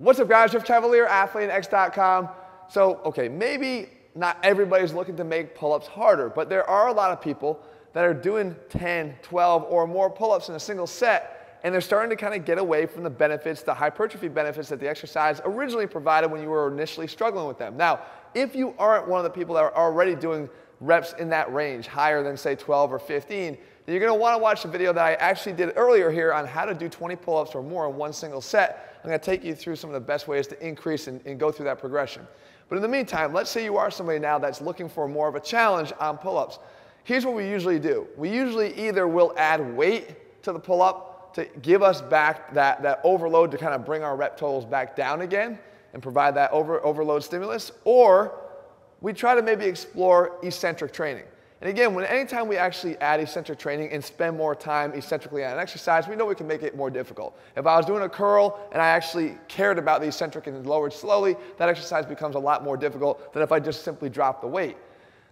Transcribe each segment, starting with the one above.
What's up guys, Jeff Cavaliere, AthleanX.com. So, okay, maybe not everybody's looking to make pull-ups harder, but there are a lot of people that are doing 10, 12, or more pull-ups in a single set, and they're starting to kind of get away from the benefits, the hypertrophy benefits that the exercise originally provided when you were initially struggling with them. Now, if you aren't one of the people that are already doing reps in that range, higher than say 12 or 15, you're gonna wanna watch the video that I actually did earlier here on how to do 20 pull-ups or more in one single set. I'm gonna take you through some of the best ways to increase and, and go through that progression. But in the meantime, let's say you are somebody now that's looking for more of a challenge on pull-ups. Here's what we usually do. We usually either will add weight to the pull-up to give us back that, that overload to kind of bring our rep totals back down again and provide that over, overload stimulus, or we try to maybe explore eccentric training. And again, when anytime we actually add eccentric training and spend more time eccentrically on an exercise, we know we can make it more difficult. If I was doing a curl and I actually cared about the eccentric and lowered slowly, that exercise becomes a lot more difficult than if I just simply drop the weight.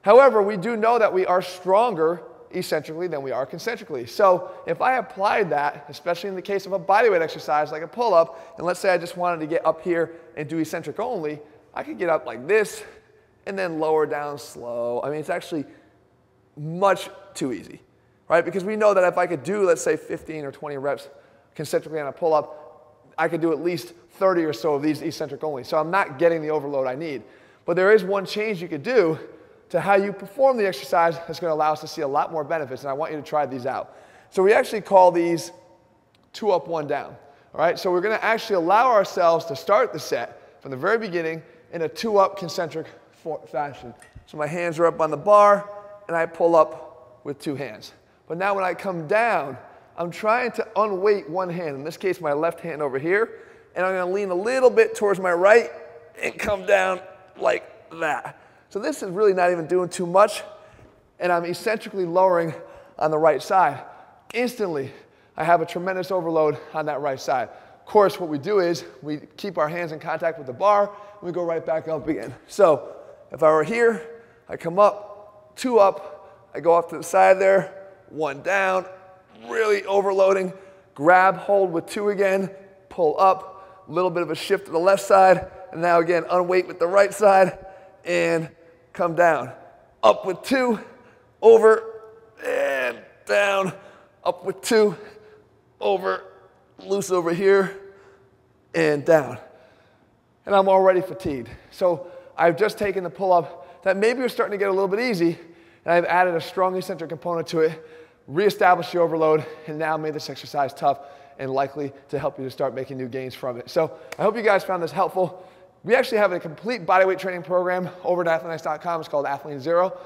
However, we do know that we are stronger eccentrically than we are concentrically. So if I applied that, especially in the case of a bodyweight exercise like a pull-up, and let's say I just wanted to get up here and do eccentric only, I could get up like this and then lower down slow. I mean, it's actually much too easy, right? Because we know that if I could do, let's say, 15 or 20 reps concentrically on a pull up, I could do at least 30 or so of these eccentric only. So I'm not getting the overload I need. But there is one change you could do to how you perform the exercise that's going to allow us to see a lot more benefits, and I want you to try these out. So we actually call these two up, one down. All right, so we're going to actually allow ourselves to start the set from the very beginning in a two up concentric fashion. So my hands are up on the bar, and I pull up with two hands. But now when I come down, I'm trying to unweight one hand, in this case my left hand over here, and I'm gonna lean a little bit towards my right and come down like that. So this is really not even doing too much, and I'm eccentrically lowering on the right side. Instantly, I have a tremendous overload on that right side. Of course, what we do is we keep our hands in contact with the bar, and we go right back up again. So if I were here, I come up, two up, I go off to the side there, one down, really overloading, grab hold with two again, pull up, a little bit of a shift to the left side, and now again, unweight with the right side, and come down. Up with two, over, and down, up with two, over, loose over here, and down. And I'm already fatigued. So I've just taken the pull up that maybe was starting to get a little bit easy, and I've added a strong eccentric component to it, reestablished the overload, and now made this exercise tough and likely to help you to start making new gains from it. So I hope you guys found this helpful. We actually have a complete bodyweight training program over at athleanx.com. It's called Athlean Xero.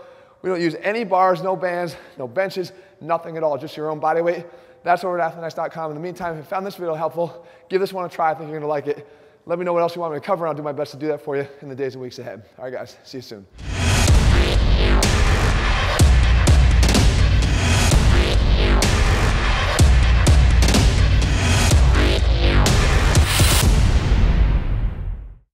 We don't use any bars, no bands, no benches, nothing at all, just your own body weight. That's over at athleanx.com. In the meantime, if you found this video helpful, give this one a try. I think you're going to like it. Let me know what else you want me to cover, and I'll do my best to do that for you in the days and weeks ahead. All right, guys, see you soon.